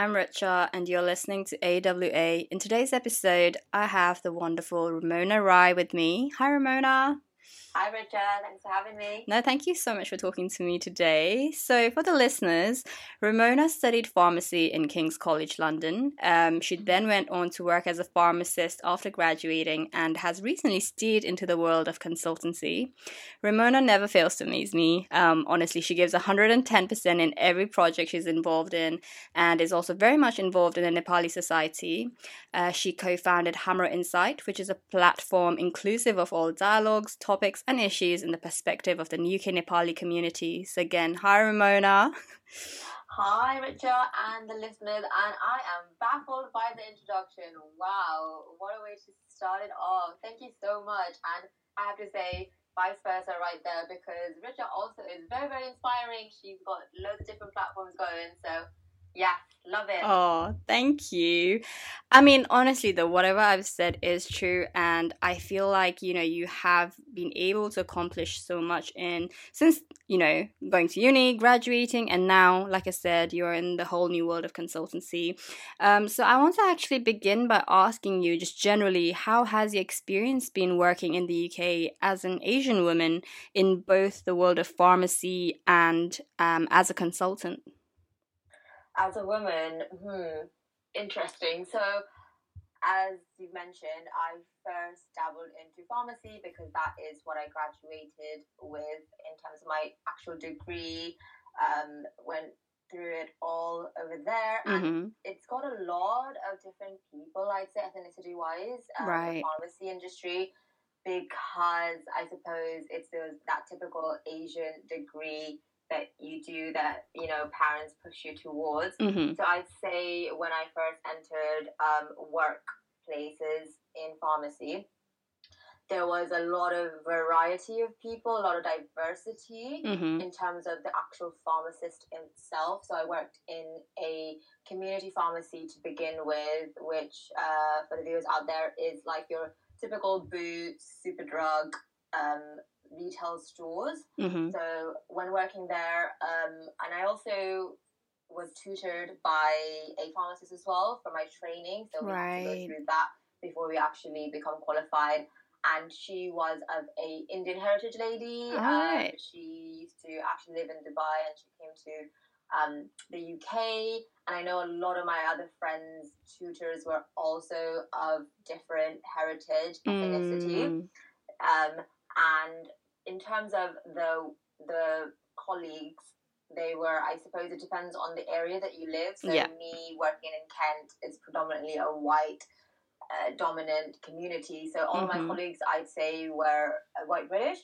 I'm Richa, and you're listening to AWA. In today's episode, I have the wonderful Ramona Rai with me. Hi, Ramona. Hi, Richa. Thanks for having me. No, thank you so much for talking to me today. So, for the listeners, Ramona studied pharmacy in King's College London. Um, she then went on to work as a pharmacist after graduating and has recently steered into the world of consultancy. Ramona never fails to amaze me. Um, honestly, she gives 110% in every project she's involved in and is also very much involved in the Nepali society. Uh, she co founded Hamro Insight, which is a platform inclusive of all dialogues, topics, topics and issues in the perspective of the UK Nepali community. So, again, hi Ramona. Hi, Richa, and the listeners, and I am baffled by the introduction. Wow, what a way to start it off. Thank you so much. And I have to say, vice versa right there, because Richa also is very, very inspiring. She's got loads of different platforms going. So, yeah, love it. Oh, thank you. I mean, honestly, though, whatever I've said is true, and I feel like you know you have been able to accomplish so much in since you know going to uni, graduating, and now, like I said, you're in the whole new world of consultancy. Um, so I want to actually begin by asking you, just generally, how has your experience been working in the UK as an Asian woman in both the world of pharmacy and um, as a consultant? As a woman, hmm, interesting. So, as you mentioned, I first dabbled into pharmacy because that is what I graduated with in terms of my actual degree. Um, went through it all over there, and mm-hmm. it's got a lot of different people. I'd say ethnicity wise, um, right. the pharmacy industry. Because I suppose it's those, that typical Asian degree that you do that you know parents push you towards. Mm-hmm. So I'd say when I first entered um, workplaces in pharmacy, there was a lot of variety of people, a lot of diversity mm-hmm. in terms of the actual pharmacist itself. So I worked in a community pharmacy to begin with, which uh, for the viewers out there is like your typical Boots, Superdrug, um, retail stores. Mm-hmm. So when working there, um, and I also was tutored by a pharmacist as well for my training. So we right. had to go through that before we actually become qualified. And she was of a Indian heritage lady. Um, she used to actually live in Dubai, and she came to um, the UK. And I know a lot of my other friends' tutors were also of different heritage, ethnicity. Mm. Um, and in terms of the the colleagues, they were. I suppose it depends on the area that you live. So yeah. me working in Kent is predominantly a white. Uh, dominant community. So all mm-hmm. my colleagues, I'd say, were uh, white British.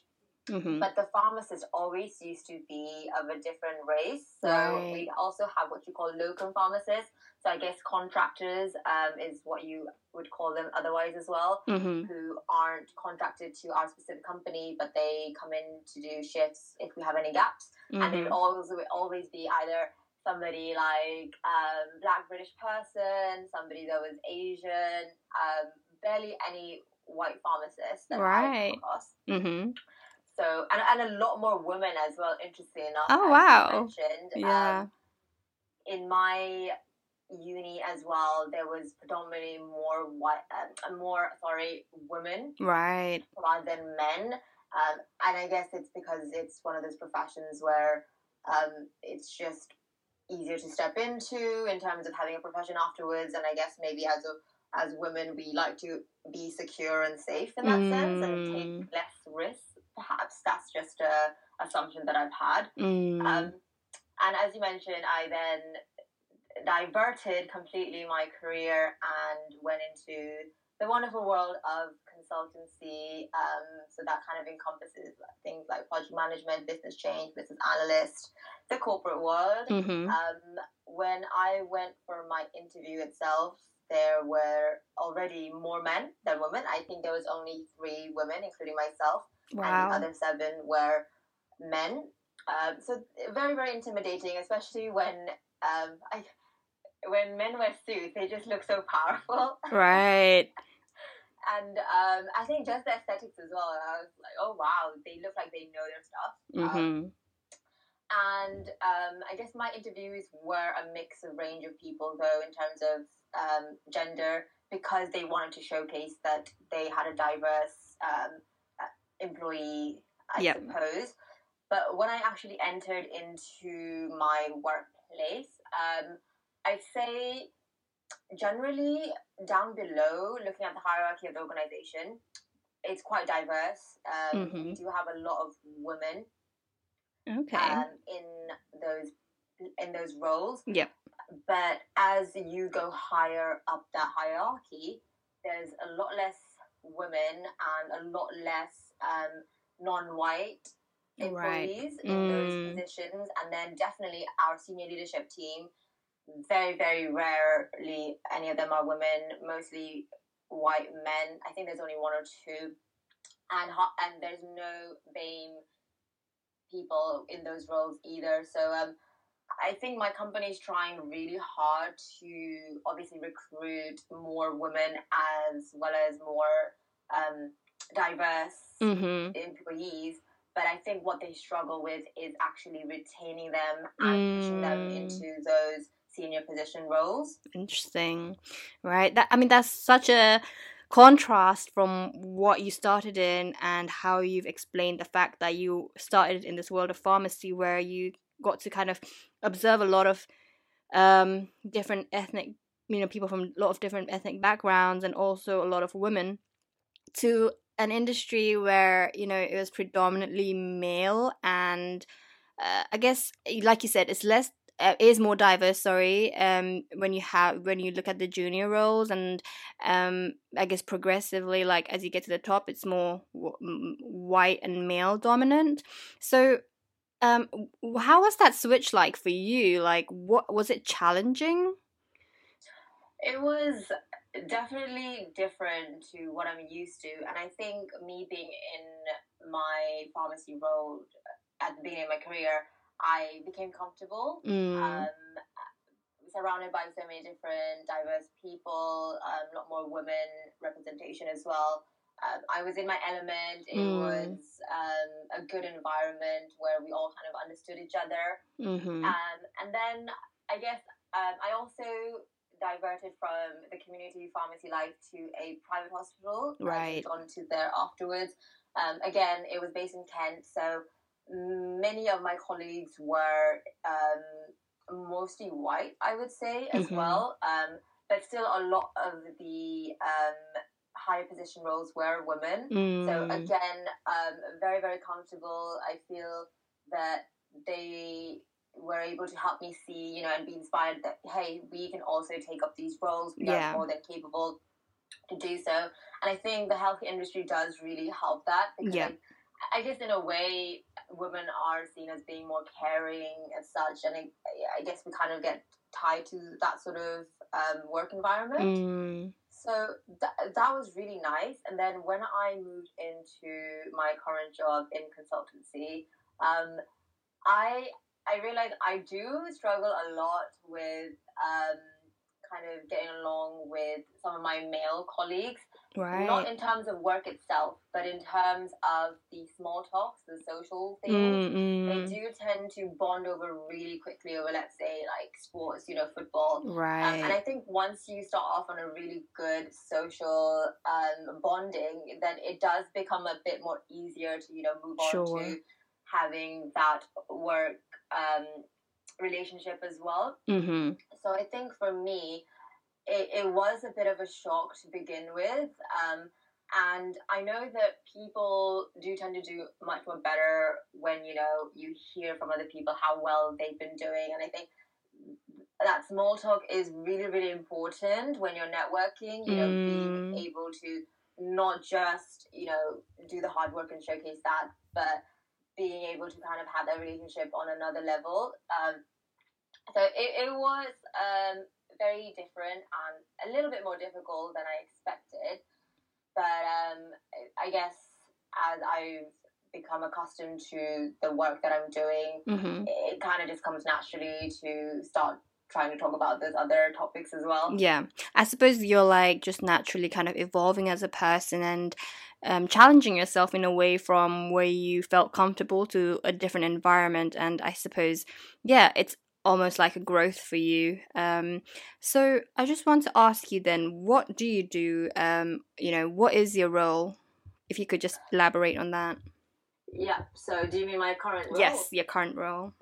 Mm-hmm. But the pharmacist always used to be of a different race. So right. we also have what you call locum pharmacists. So I guess contractors um, is what you would call them otherwise as well, mm-hmm. who aren't contracted to our specific company, but they come in to do shifts if we have any gaps. Mm-hmm. And it mm-hmm. always would always be either somebody like um, black British person, somebody that was Asian, um, barely any white pharmacists that right. I come across. Mm-hmm. So and, and a lot more women as well. Interesting enough. Oh wow! Mentioned. Yeah. Um, in my uni as well, there was predominantly more white, um, more sorry, women, right, rather than men. Um, and I guess it's because it's one of those professions where um, it's just easier to step into in terms of having a profession afterwards. And I guess maybe as a as women, we like to be secure and safe in that mm. sense and take mm. less risk. Perhaps that's just a assumption that I've had. Mm. Um, and as you mentioned, I then diverted completely my career and went into the wonderful world of consultancy. Um, so that kind of encompasses things like project management, business change, business analyst, the corporate world. Mm-hmm. Um, when I went for my interview itself, there were already more men than women. I think there was only three women, including myself, wow. and the other seven were men. Um, so very, very intimidating, especially when um, I when men wear suits, they just look so powerful. Right. and um, I think just the aesthetics as well. I was like, oh wow, they look like they know their stuff. Um, mm-hmm. And um, I guess my interviews were a mix of range of people, though, in terms of um, gender, because they wanted to showcase that they had a diverse employee, I yep. suppose. But when I actually entered into my workplace, um, I'd say generally down below, looking at the hierarchy of the organization, it's quite diverse. Um, mm-hmm. We do have a lot of women okay um, in those in those roles yep but as you go higher up that hierarchy there's a lot less women and a lot less um, non-white employees right. in mm. those positions and then definitely our senior leadership team very very rarely any of them are women mostly white men i think there's only one or two and and there's no BAME people in those roles either. So um, I think my company is trying really hard to obviously recruit more women as well as more um, diverse mm-hmm. employees. But I think what they struggle with is actually retaining them and mm. pushing them mm. into those senior position roles. Interesting, right? That I mean, that's such a contrast from what you started in and how you've explained the fact that you started in this world of pharmacy where you got to kind of observe a lot of um, different ethnic you know people from a lot of different ethnic backgrounds and also a lot of women to an industry where you know it was predominantly male and uh, i guess like you said it's less uh, is more diverse sorry um when you have when you look at the junior roles and um i guess progressively like as you get to the top it's more w- white and male dominant. So um how was that switch like for you like what was it challenging it was definitely different to what i'm used to and i think me being in my pharmacy role at the beginning of my career I became comfortable. Mm. Um, surrounded by so many different diverse people, um, a lot more women representation as well. Um, I was in my element. It mm. was um, a good environment where we all kind of understood each other. Mm-hmm. Um, and then I guess um, I also diverted from the community pharmacy life to a private hospital. Right. I on to there afterwards. Um, again, it was based in Kent, so many of my colleagues were um, mostly white, I would say, as mm-hmm. well. Um, but still, a lot of the um, higher position roles were women. Mm. So again, um, very very comfortable. I feel that they were able to help me see, you know, and be inspired that hey, we can also take up these roles. We yeah. are more than capable to do so. And I think the health industry does really help that because yeah. I, I guess in a way women are seen as being more caring as such, and I, I guess we kind of get tied to that sort of um, work environment. Mm. So th- that was really nice. And then when I moved into my current job in consultancy, um, I I realized I do struggle a lot with um, kind of getting along with some of my male colleagues. Right. Not in terms of work itself, but in terms of the small talks, the social things. Mm-hmm. They do tend to bond over really quickly over, let's say, like sports, you know, football. Right. Um, and I think once you start off on a really good social um, bonding, then it does become a bit more easier to, you know, move sure. on to having that work um, relationship as well. Mm-hmm. So I think for me, it, it was a bit of a shock to begin with. Um, and I know that people do tend to do much more better when, you know, you hear from other people how well they've been doing. And I think that small talk is really, really important when you're networking, you know, mm. being able to not just, you know, do the hard work and showcase that, but being able to kind of have that relationship on another level. Um, so it, it was um, very different and a little bit more difficult than I expected. But um, I guess as I've become accustomed to the work that I'm doing, mm-hmm. it kind of just comes naturally to start trying to talk about those other topics as well. Yeah. I suppose you're like just naturally kind of evolving as a person and um, challenging yourself in a way from where you felt comfortable to a different environment. And I suppose, yeah, it's almost like a growth for you. Um, so I just want to ask you then, what do you do? Um, you know, what is your role? If you could just elaborate on that. Yeah. So do you mean my current role? Yes, your current role.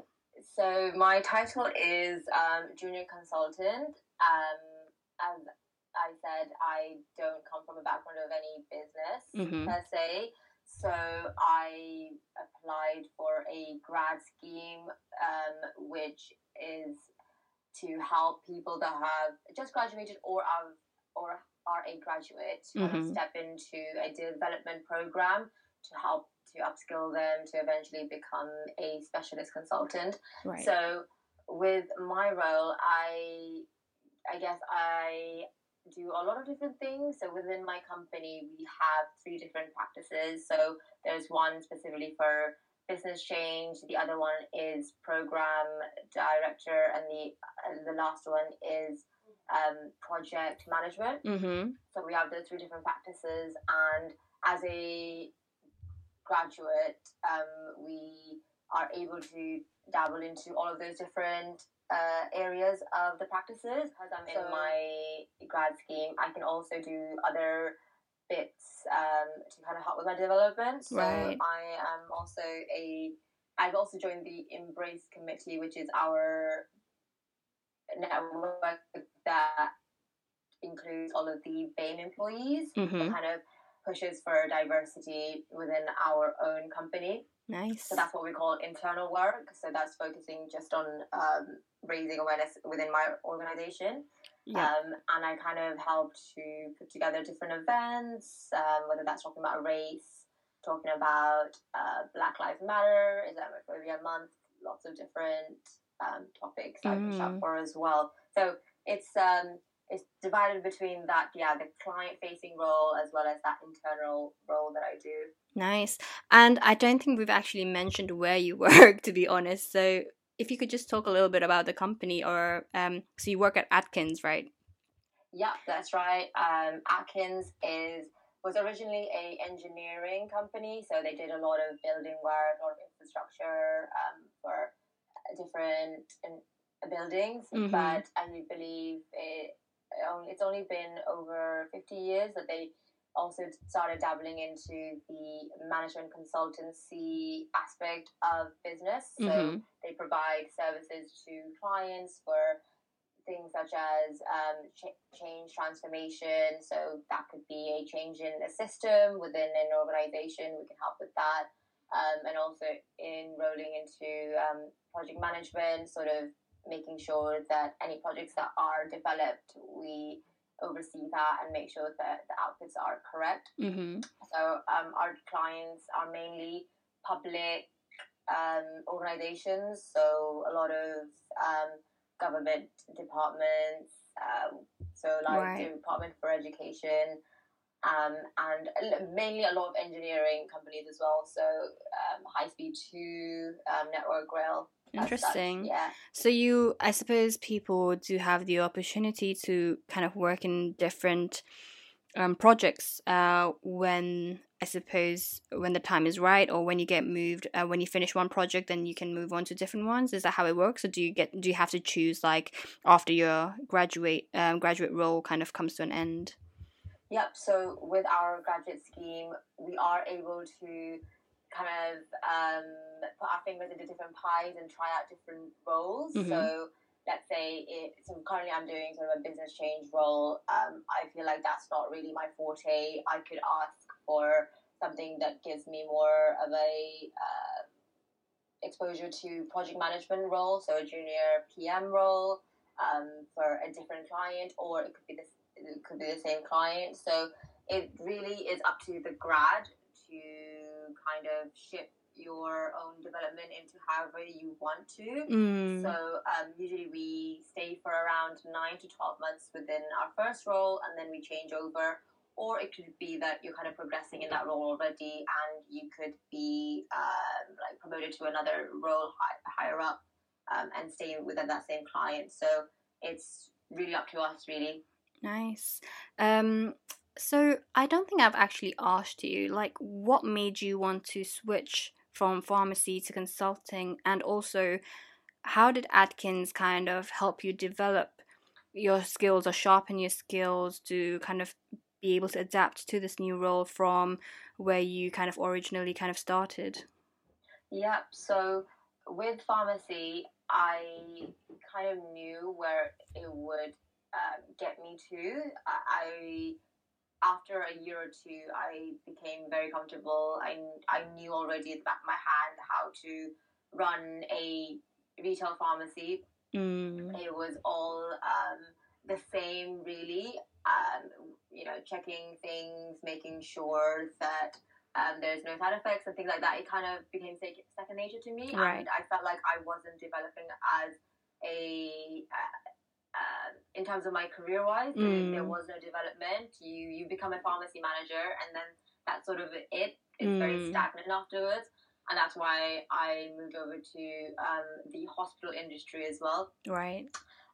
So my title is um, junior consultant. Um, as I said, I don't come from a background of any business Mhm. per se. So I applied for a grad scheme, um, which is to help people that have just graduated or are or are a graduate of Mhm. step into a development program to help to upskill them to eventually become a specialist consultant. Right. So with my role, I I guess I do a lot of different things. So within my company, we have three different practices. So there's one specifically for business change. The other one is program director, and the and the last one is um, project management. mm-hmm. So we have those three different practices, and as a graduate, um, we are able to dabble into all of those different uh, areas of the practices. Because I'm in my grad scheme, I can also do other bits um, to kind of help with my development. So Right. I am also a. I've also joined the Embrace Committee, which is our network that includes all of the BAME employees Mm-hmm. that kind of pushes for diversity within our own company. Nice. So that's what we call internal work. So that's focusing just on um, raising awareness within my organization. yeah. Um, and I kind of help to put together different events, um, whether that's talking about race, talking about uh, Black Lives Matter, Islamophobia Month, lots of different um, topics I push up Mm. for as well. So it's um, it's divided between that, yeah, the client facing role as well as that internal role that I do. Nice. And I don't think we've actually mentioned where you work, to be honest. So if you could just talk a little bit about the company, or um, so you work at Atkins, right? Yeah, that's right. Um, Atkins is was originally a engineering company, so they did a lot of building work, a lot of infrastructure um, for different um, buildings. Mhm. But I believe it, it's only been over fifty years that they also started dabbling into the management consultancy aspect of business. So Mhm. they provide services to clients for things such as um, ch- change transformation. So that could be a change in a system within an organization. We can help with that. Um, and also in rolling into um, project management, sort of making sure that any projects that are developed, we oversee that and make sure that the outputs are correct. Mm-hmm. So um, our clients are mainly public um, organizations, so a lot of um, government departments, um, so like Right. the Department for Education, um, and mainly a lot of engineering companies as well. So um, high speed two, um, network rail. Interesting. Yeah. So you, I suppose, people do have the opportunity to kind of work in different um, projects uh, when I suppose when the time is right, or when you get moved. Uh, when you finish one project, then you can move on to different ones. Is that how it works, or do you get do you have to choose like after your graduate um, graduate role kind of comes to an end? Yep. So with our graduate scheme, we are able to kind of um, put our fingers into different pies and try out different roles. Mhm. So let's say it, so currently I'm doing sort of a business change role. Um, I feel like that's not really my forte. I could ask for something that gives me more of a uh, exposure to project management role, so a junior PM role um, for a different client, or it could be the it could be the same client. So it really is up to the grad to kind of ship your own development into however you want to. Mm. So um, usually we stay for around nine to twelve months within our first role, and then we change over. Or it could be that you're kind of progressing in that role already, and you could be um, like promoted to another role high, higher up. um, and stay with that same client. So it's really up to us, really. Nice. Um, so I don't think I've actually asked you, like, what made you want to switch from pharmacy to consulting, and also how did Atkins kind of help you develop your skills or sharpen your skills to kind of be able to adapt to this new role from where you kind of originally kind of started? Yep. So with pharmacy, I kind of knew where it would uh, get me to. I after a year or two, I became very comfortable. I I knew already at the back of my hand how to run a retail pharmacy. Mm. It was all um, the same, really. Um, you know, checking things, making sure that um, there's no side effects and things like that. It kind of became second nature to me, right. and I felt like I wasn't developing as a uh, uh, in terms of my career wise. Mm. There was no development. You you become a pharmacy manager, and then that's sort of it. It's mm. very stagnant afterwards, and that's why I moved over to um, the hospital industry as well. Right.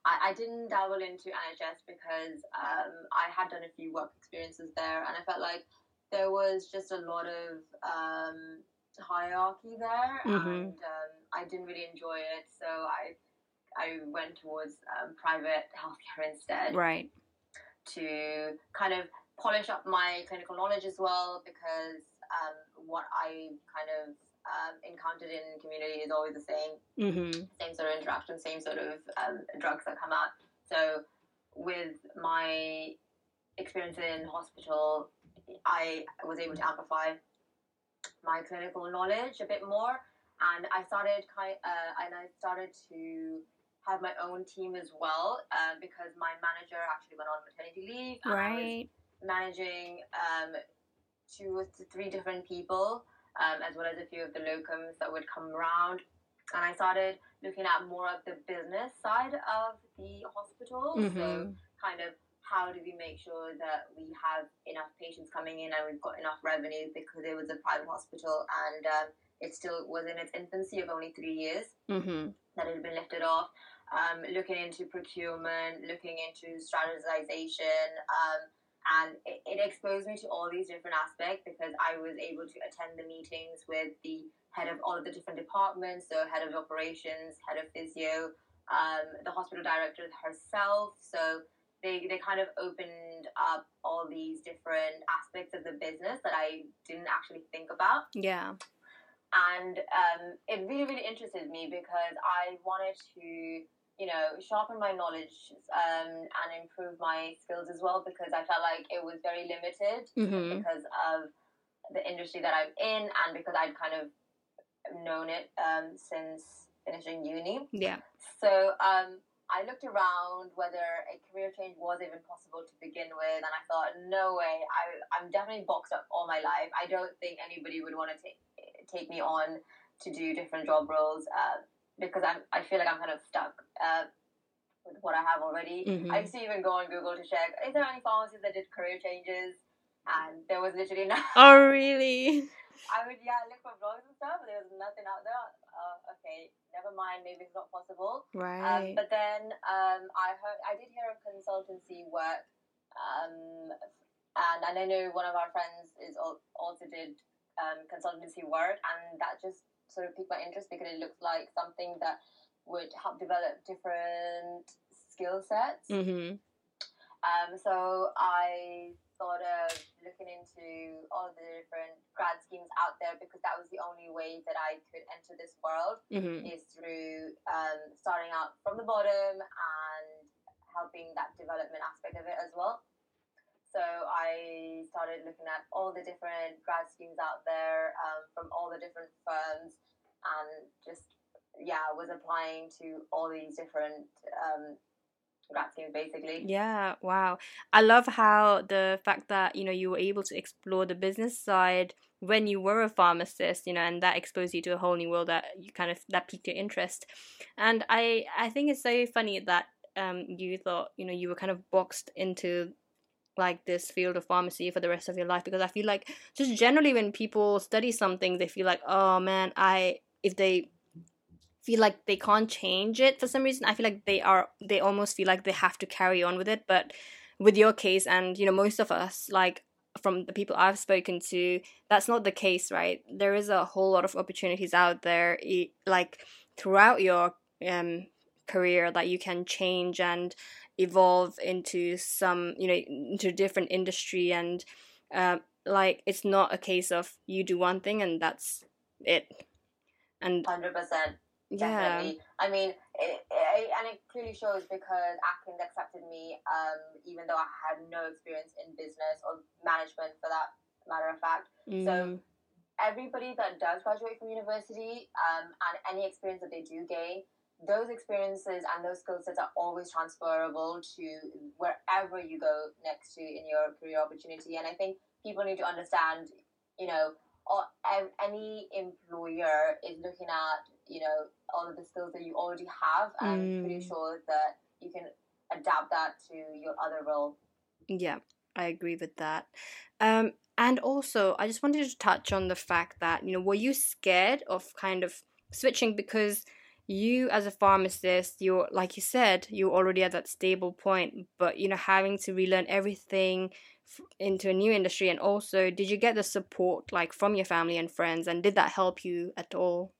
I, I didn't dabble into NHS because um, I had done a few work experiences there, and I felt like there was just a lot of um, hierarchy there, mm-hmm. and um, I didn't really enjoy it. So I I went towards um, private healthcare instead, right? To kind of polish up my clinical knowledge as well, because um, what I kind of um, encountered in community is always the same, mm-hmm. same sort of interaction, same sort of um, drugs that come out. So with my experience in hospital I was able to amplify my clinical knowledge a bit more, and I started kind uh, and I started to have my own team as well uh, because my manager actually went on maternity leave. right. managing um, two to three different people, um, as well as a few of the locums that would come around. And I started looking at more of the business side of the hospital. Mm-hmm. So, kind of how do we make sure that we have enough patients coming in and we've got enough revenue because it was a private hospital and um, it still was in its infancy of only three years mm-hmm. That had been lifted off. Um, looking into procurement, looking into strategization, um, and it, it, exposed me to all these different aspects because I was able to attend the meetings with the head of all of the different departments, so head of operations, head of physio, um, the hospital director herself. So they, they kind of opened up all these different aspects of the business that I didn't actually think about. Yeah. And um, it really, really interested me because I wanted to, you know, sharpen my knowledge um, and improve my skills as well because I felt like it was very limited mm-hmm. because of the industry that I'm in and because I'd kind of known it um, since finishing uni. Yeah. So, um, I looked around whether a career change was even possible to begin with, and I thought, no way. I, I'm definitely boxed up all my life. I don't think anybody would want to take take me on to do different job roles uh, because I'm. I feel like I'm kind of stuck uh, with what I have already. Mm-hmm. I used to even go on Google to check: is there any pharmacies that did career changes? And there was literally no. Oh really? I would yeah look for blogs and stuff, but there was nothing out there. Uh, okay, never mind. Maybe it's not possible. Um, right. Um, but then um, I heard I did hear of consultancy work, um, and and I know one of our friends is also did um, consultancy work, and that just sort of piqued my interest because it looks like something that would help develop different skill sets. Mm-hmm. Um, so I thought of looking into all the different grad schemes out there because that was the only way that I could enter this world mm-hmm. is through um, starting out from the bottom and helping that development aspect of it as well. So I started looking at all the different grad schemes out there um, from all the different firms and just yeah was applying to all these different um, basically. Yeah, wow. I love how the fact that, you know, you were able to explore the business side when you were a pharmacist, you know, and that exposed you to a whole new world that you kind of that piqued your interest. And I I think it's so funny that um you thought, you know, you were kind of boxed into like this field of pharmacy for the rest of your life because I feel like just generally when people study something they feel like, "Oh man, I if they feel like they can't change it for some reason. I feel like they are they almost feel like they have to carry on with it. But with your case and you know most of us like from the people I've spoken to, that's not the case, right? There is a whole lot of opportunities out there, like throughout your um, career, that you can change and evolve into some, you know, into a different industry, and uh, like it's not a case of you do one thing and that's it. And hundred percent. Definitely. Yeah. I mean, it, it, and it clearly shows because Atkins accepted me, um, even though I had no experience in business or management, for that matter of fact. Mm. So everybody that does graduate from university um, and any experience that they do gain, those experiences and those skill sets are always transferable to wherever you go next to in your career opportunity. And I think people need to understand, you know, any employer is looking at you know all of the skills that you already have and mm. I'm pretty sure that you can adapt that to your other role. Yeah i agree with that. Um and also i just wanted to touch on the fact that you know were you scared of kind of switching? Because you as a pharmacist you're like you said you're already at that stable point but you know having to relearn everything into a new industry and also did you get the support like from your family and friends and did that help you at all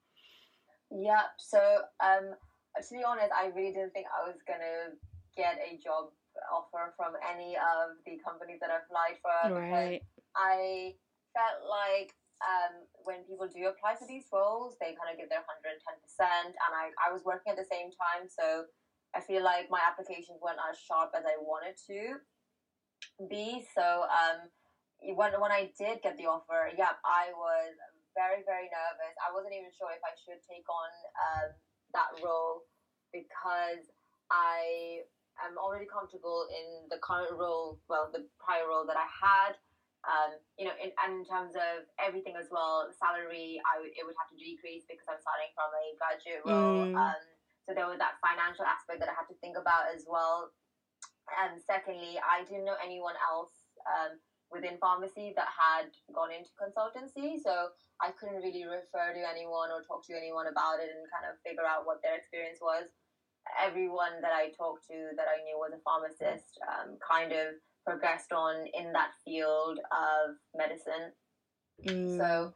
yeah so um to be honest i really didn't think i was gonna get a job offer from any of the companies that i applied for right. i felt like um, when people do apply for these roles they kind of give their 110% and I, I was working at the same time so i feel like my applications weren't as sharp as i wanted to be. So um, when when I did get the offer, yeah, I was very very nervous. I wasn't even sure if I should take on um, that role because I am already comfortable in the current role, well, the prior role that I had. Um, you know, in, and in terms of everything as well, salary, I it would have to decrease because I'm starting from a graduate role. Mm. Um, so there was that financial aspect that I had to think about as well. And secondly, I didn't know anyone else um, within pharmacy that had gone into consultancy. So I couldn't really refer to anyone or talk to anyone about it and kind of figure out what their experience was. Everyone that I talked to that I knew was a pharmacist um, kind of progressed on in that field of medicine. Mm. So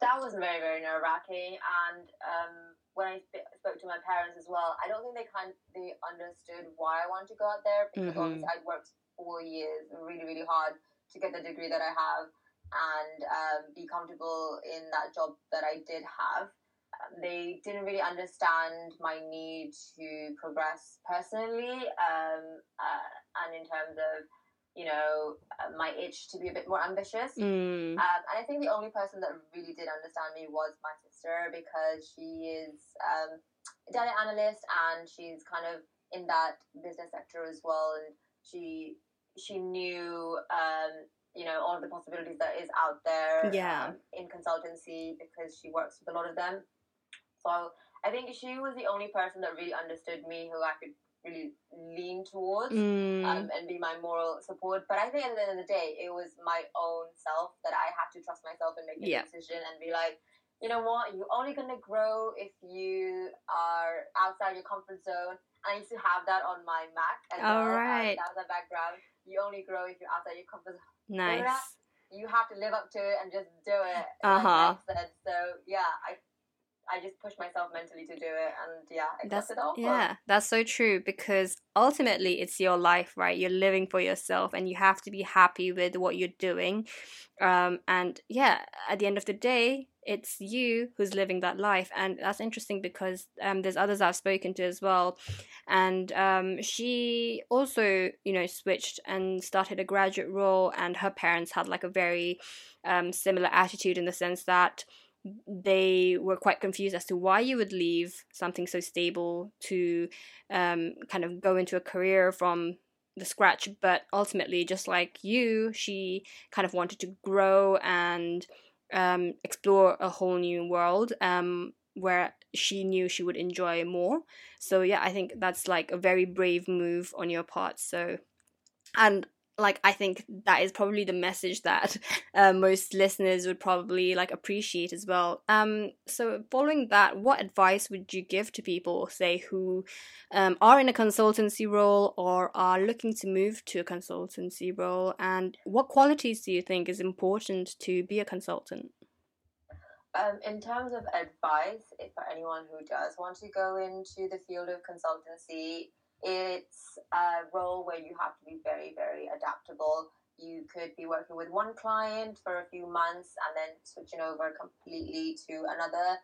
that was very, very nerve wracking. And um, when I sp- spoke to my parents as well, I don't think they kind of, they understood why I wanted to go out there because mm-hmm. obviously I'd worked four years really really hard to get the degree that I have and um, be comfortable in that job that I did have. Um, they didn't really understand my need to progress personally um, uh, and in terms of you know, uh, my itch to be a bit more ambitious. Mm. Um, and I think the only person that really did understand me was my sister because she is um, a data analyst and she's kind of in that business sector as well. And she she knew, um, you know, all the possibilities that is out there yeah. Um, in consultancy because she works with a lot of them. So I think she was the only person that really understood me who I could really lean towards mm. um, and be my moral support. But I think at the end of the day, it was my own self that I had to trust myself and make a yeah. decision and be like, you know what, you're only gonna grow if you are outside your comfort zone. I used to have that on my Mac as All well. right. That was a background. You only grow if you're outside your comfort zone. Nice. You have to live up to it and just do it. Uh huh. So yeah, I I just push myself mentally to do it and yeah, that's, it all. Yeah, that's so true because ultimately it's your life, right? You're living for yourself and you have to be happy with what you're doing. Um, and yeah, at the end of the day, it's you who's living that life and that's interesting because um, there's others i've spoken to as well and um, she also you know switched and started a graduate role and her parents had like a very um, similar attitude in the sense that they were quite confused as to why you would leave something so stable to um, kind of go into a career from the scratch but ultimately just like you she kind of wanted to grow and um, explore a whole new world um, where she knew she would enjoy more. So yeah i think that's like a very brave move on your part. So and like i think that is probably the message that uh, most listeners would probably like appreciate as well. Um so following that what advice would you give to people say who um, are in a consultancy role or are looking to move to a consultancy role? And what qualities do you think is important to be a consultant? Um, in terms of advice, for anyone who does want to go into the field of consultancy, it's a role where you have to be very, very adaptable. You could be working with one client for a few months and then switching over completely to another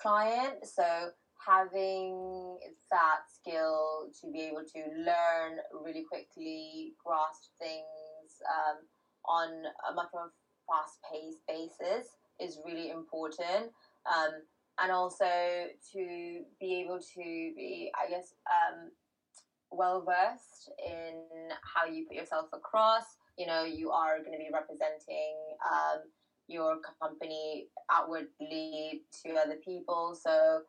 client. So, having that skill to be able to learn really quickly, grasp things um, on a much more fast paced basis is really important. Um, and also to be able to be, I guess, um, well versed in how you put yourself across. You know, you are going to be representing um, your company outwardly to other people. So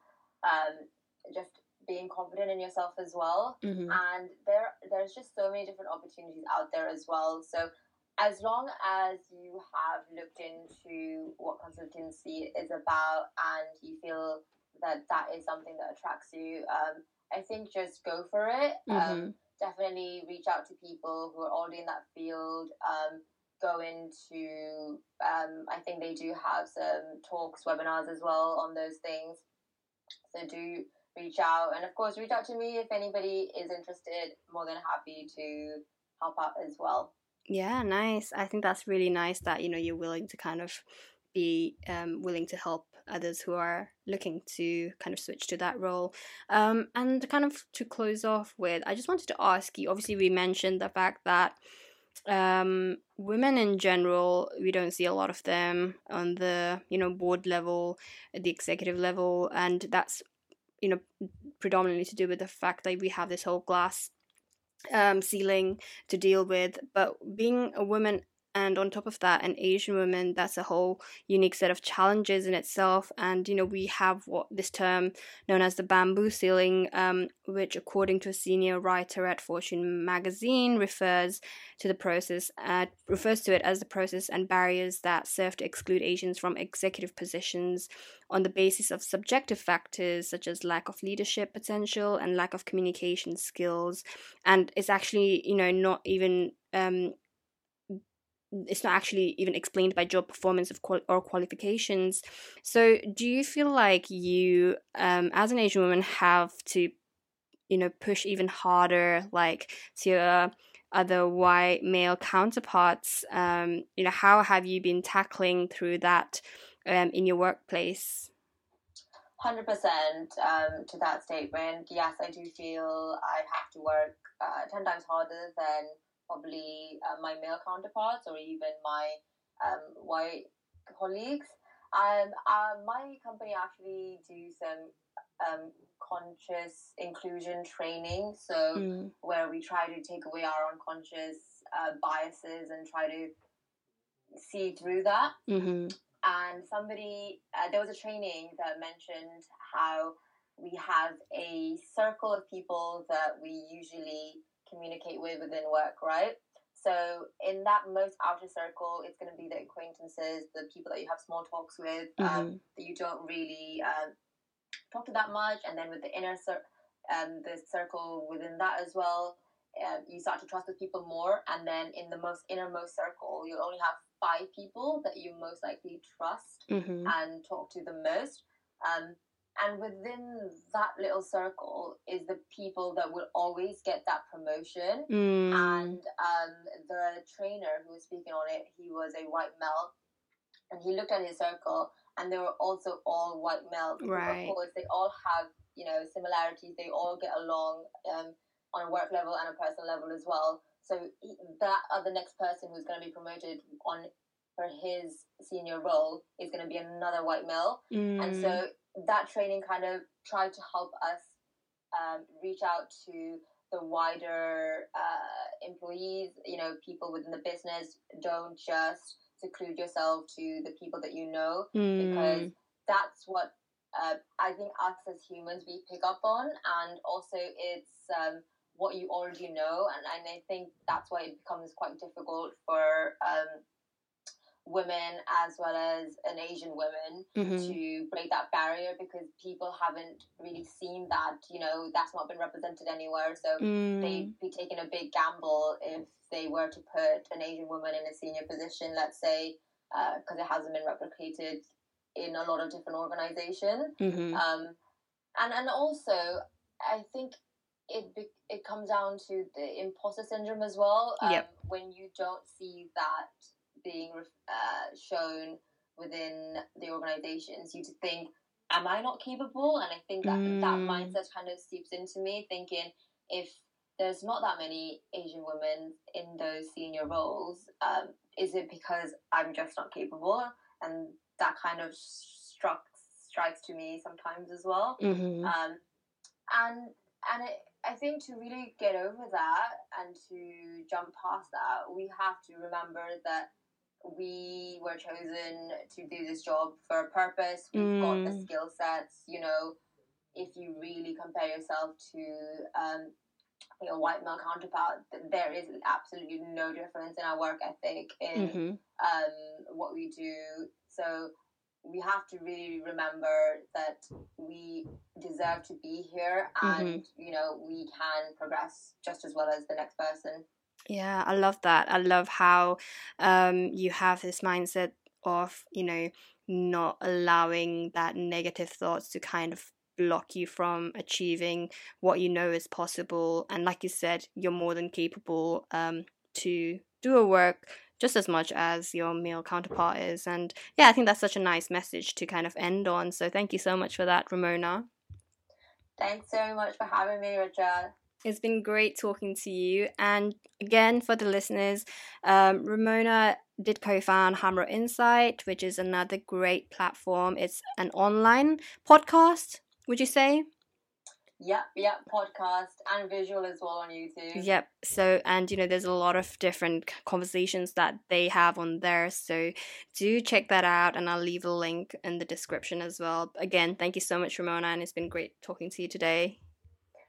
um, just being confident in yourself as well. Mm-hmm. And there, there's just so many different opportunities out there as well. So as long as you have looked into what consultancy is about and you feel that that is something that attracts you, um, I think just go for it. Um, mm-hmm. Um, definitely reach out to people who are already in that field. Um, go into, um, I think they do have some talks, webinars as well on those things. So do reach out. And of course, reach out to me if anybody is interested. More than happy to help out as well. Yeah, nice. I think that's really nice that you know you're willing to kind of be um, willing to help others who are looking to kind of switch to that role. Um, and kind of to close off with, I just wanted to ask you. Obviously, we mentioned the fact that um, women in general, we don't see a lot of them on the you know board level, at the executive level, and that's you know predominantly to do with the fact that we have this whole glass um, ceiling to deal with. But being a woman and on top of that an asian woman that's a whole unique set of challenges in itself. And you know we have what this term known as the bamboo ceiling um, which according to a senior writer at fortune magazine refers to the process uh, refers to it as the process and barriers that serve to exclude asians from executive positions on the basis of subjective factors such as lack of leadership potential and lack of communication skills. And it's actually you know not even um, it's not actually even explained by job performance of qual- or qualifications. So, do you feel like you, um, as an Asian woman, have to, you know, push even harder, like to your other white male counterparts? Um, you know, how have you been tackling through that um, in your workplace? Hundred um, percent to that statement. Yes, I do feel I have to work uh, ten times harder than probably uh, my male counterparts or even my um, white colleagues. Um, uh, my company actually do some um, conscious inclusion training, so mm. where we try to take away our unconscious uh, biases and try to see through that. Mm-hmm. And somebody, uh, there was a training that mentioned how we have a circle of people that we usually communicate with within work, right? So in that most outer circle, it's going to be the acquaintances, the people that you have small talks with, um, mm-hmm. um, that you don't really uh, talk to that much, and then with the inner cir- um, the circle within that as well, uh, you start to trust with people more, and then in the most innermost circle, you only have five people that you most likely trust mm-hmm. and talk to the most. Um, and within that little circle is the people that will always get that promotion mm. and um, the trainer who was speaking on it he was a white male and he looked at his circle and they were also all white males right. of course they all have you know similarities they all get along um, on a work level and a personal level as well so he, that the next person who's going to be promoted on for his senior role is going to be another white male mm. and so mm that training kind of tried to help us um, reach out to the wider uh, employees, you know, people within the business. Don't just seclude yourself to the people that you know, mm. because that's what uh, I think us as humans we pick up on, and also it's um, what you already know, and, and I think that's why it becomes quite difficult for um, women as well as an Asian woman Mm-hmm. to break that barrier because people haven't really seen that. You know, that's not been represented anywhere, so Mm. they'd be taking a big gamble if they were to put an Asian woman in a senior position, let's say, because it hasn't been replicated in a lot of different organizations. Mm-hmm. Um, and and also, I think it it comes down to the imposter syndrome as well. Um, Yep. When you don't see that being uh, shown within the organizations, you think, "Am I not capable?" And I think that that Mm. mindset kind of seeps into me, thinking if there's not that many Asian women in those senior roles, um, is it because I'm just not capable? And that kind of struck strikes to me sometimes as well. Mm-hmm. Um, and and it, I think to really get over that and to jump past that, we have to remember that we were chosen to do this job for a purpose. We've got the Mm. skill sets. You know, if you really compare yourself to um, your white male counterpart, there is absolutely no difference in our work ethic in Mm-hmm. um, what we do. So we have to really remember that we deserve to be here and you know we can progress just as well as the next person. Yeah, I love that. I love how um, you have this mindset of, you know, not allowing that negative thoughts to kind of block you from achieving what you know is possible. And like you said, you're more than capable um, to do a work just as much as your male counterpart is. And yeah, I think that's such a nice message to kind of end on. So thank you so much for that, Ramona. Thanks so much for having me, Richa. It's been great talking to you. And again, for the listeners, um, Ramona did co found Hamro Insight, which is another great platform. It's an online podcast, would you say? Yep, yep, podcast and visual as well on YouTube. Yep. So, and you know, there's a lot of different conversations that they have on there. So, do check that out. And I'll leave a link in the description as well. Again, thank you so much, Ramona. And it's been great talking to you today.